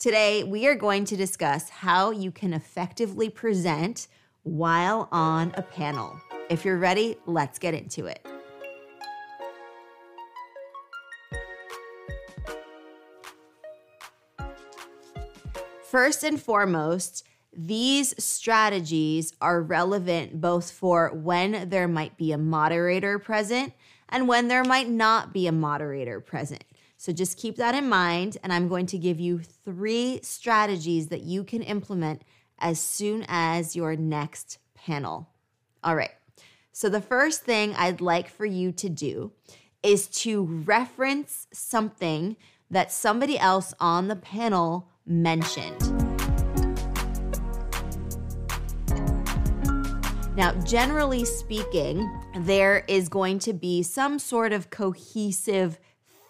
Today, we are going to discuss how you can effectively present while on a panel. If you're ready, let's get into it. First and foremost, these strategies are relevant both for when there might be a moderator present and when there might not be a moderator present. So just keep that in mind. And I'm going to give you three strategies that you can implement as soon as your next panel. All right. So the first thing I'd like for you to do is to reference something that somebody else on the panel mentioned. Now, generally speaking, there is going to be some sort of cohesive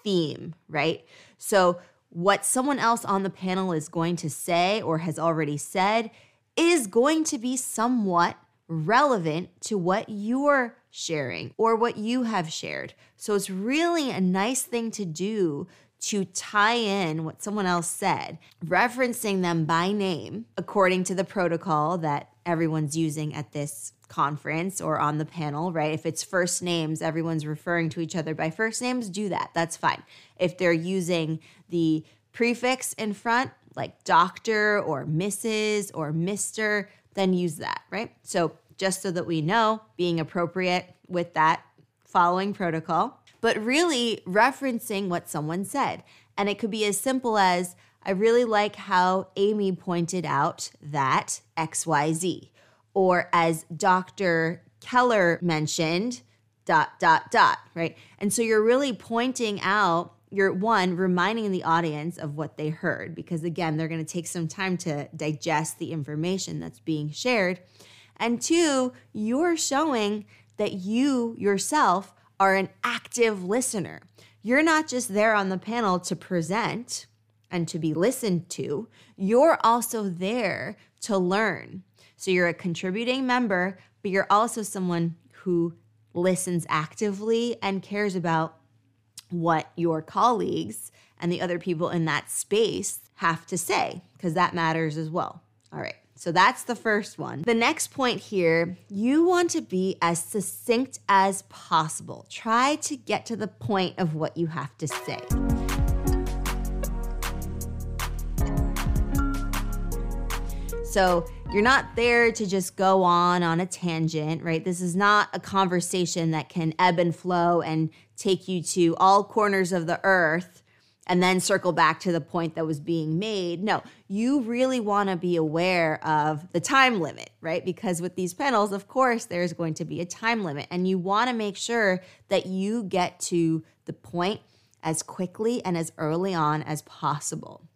theme, right? So, what someone else on the panel is going to say or has already said is going to be somewhat relevant to what you're sharing or what you have shared. So, it's really a nice thing to do to tie in what someone else said, referencing them by name according to the protocol that everyone's using at this conference or on the panel, right? If it's first names, everyone's referring to each other by first names, do that. That's fine. If they're using the prefix in front, like doctor or Mrs. or Mr., then use that, right? So just so that we know, being appropriate with that following protocol but really referencing what someone said. And it could be as simple as I really like how Amy pointed out that XYZ, or as Dr. Keller mentioned, dot, dot, dot, right? And so you're really pointing out, you're one, reminding the audience of what they heard, because again, they're going to take some time to digest the information that's being shared. And two, you're showing that you yourself are an active listener. You're not just there on the panel to present and to be listened to, you're also there to learn. So you're a contributing member, but you're also someone who listens actively and cares about what your colleagues and the other people in that space have to say, because that matters as well. All right. So that's the first one. The next point here, you want to be as succinct as possible. Try to get to the point of what you have to say. So you're not there to just go on on a tangent, right? This is not a conversation that can ebb and flow and take you to all corners of the earth and then circle back to the point that was being made. No, you really want to be aware of the time limit, right? Because with these panels, of course, there's going to be a time limit, and you want to make sure that you get to the point as quickly and as early on as possible.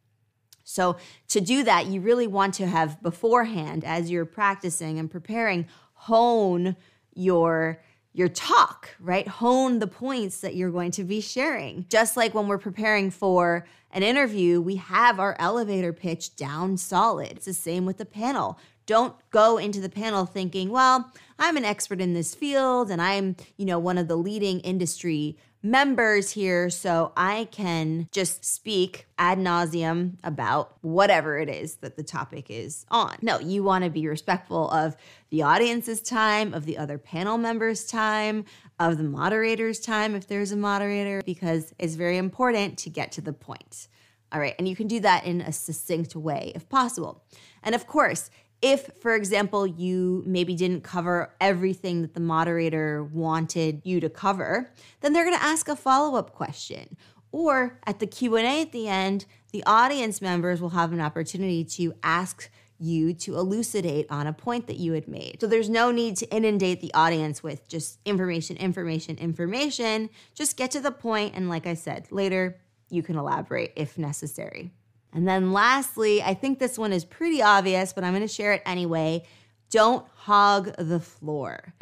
So, to do that, you really want to have beforehand, as you're practicing and preparing, hone your your talk, right? Hone the points that you're going to be sharing. Just like when we're preparing for an interview, we have our elevator pitch down solid. It's the same with the panel. Don't go into the panel thinking, well, I'm an expert in this field and I'm, you know, one of the leading industry members here, so I can just speak ad nauseum about whatever it is that the topic is on. No, you want to be respectful of the audience's time, of the other panel members' time, of the moderator's time, if there's a moderator, because it's very important to get to the point. All right, and you can do that in a succinct way if possible. And of course, if, for example, you maybe didn't cover everything that the moderator wanted you to cover, then they're going to ask a follow-up question. Or at the Q&A at the end, the audience members will have an opportunity to ask you to elucidate on a point that you had made. So there's no need to inundate the audience with just information, information, information. Just get to the point and like I said, later you can elaborate if necessary. And then lastly, I think this one is pretty obvious, but I'm going to share it anyway. Don't hog the floor.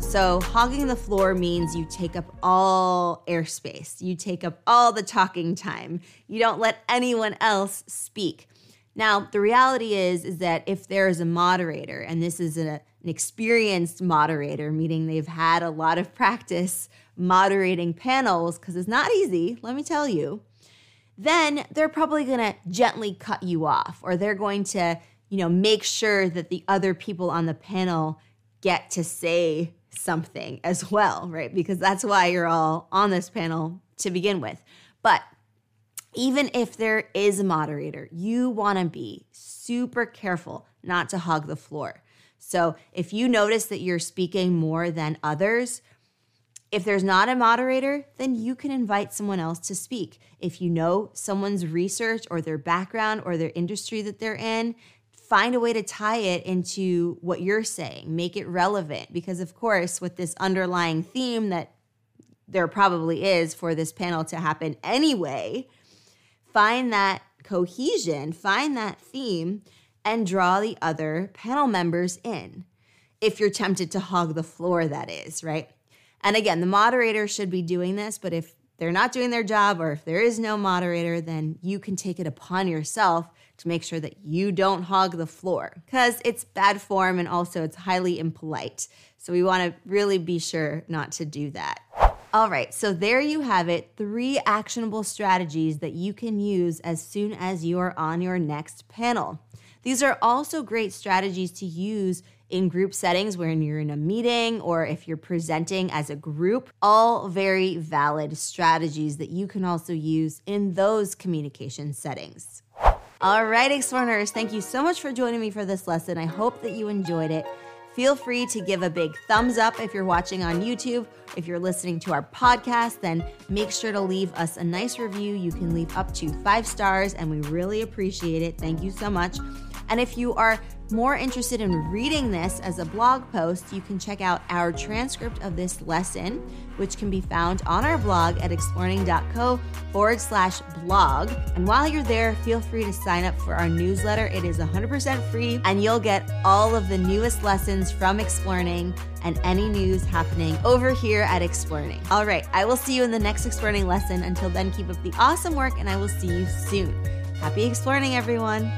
So, hogging the floor means you take up all airspace, you take up all the talking time, you don't let anyone else speak. Now, the reality is is that if there is a moderator and this is a, an experienced moderator, meaning they've had a lot of practice moderating panels, because it's not easy, let me tell you, then they're probably going to gently cut you off or they're going to, you know, make sure that the other people on the panel get to say something as well, right? Because that's why you're all on this panel to begin with. But even if there is a moderator, you want to be super careful not to hog the floor. So if you notice that you're speaking more than others, if there's not a moderator, then you can invite someone else to speak. If you know someone's research or their background or their industry that they're in, find a way to tie it into what you're saying, make it relevant. Because, of course, with this underlying theme that there probably is for this panel to happen anyway, find that cohesion, find that theme, and draw the other panel members in. If you're tempted to hog the floor, that is, right? And again, the moderator should be doing this, but if they're not doing their job or if there is no moderator, then you can take it upon yourself to make sure that you don't hog the floor because it's bad form and also it's highly impolite. So we want to really be sure not to do that. All right, so there you have it three actionable strategies that you can use as soon as you are on your next panel. These are also great strategies to use in group settings when you're in a meeting or if you're presenting as a group. All very valid strategies that you can also use in those communication settings. All right, Explearners, thank you so much for joining me for this lesson. I hope that you enjoyed it. Feel free to give a big thumbs up if you're watching on YouTube. If you're listening to our podcast, then make sure to leave us a nice review. You can leave up to five stars, and we really appreciate it. Thank you so much. And if you are more interested in reading this as a blog post, you can check out our transcript of this lesson, which can be found on our blog at explearning.co forward slash blog. And while you're there, feel free to sign up for our newsletter. It is 100% free, and you'll get all of the newest lessons from Explearning and any news happening over here at Explearning. All right, I will see you in the next Explearning lesson. Until then, keep up the awesome work, and I will see you soon. Happy explearning, everyone!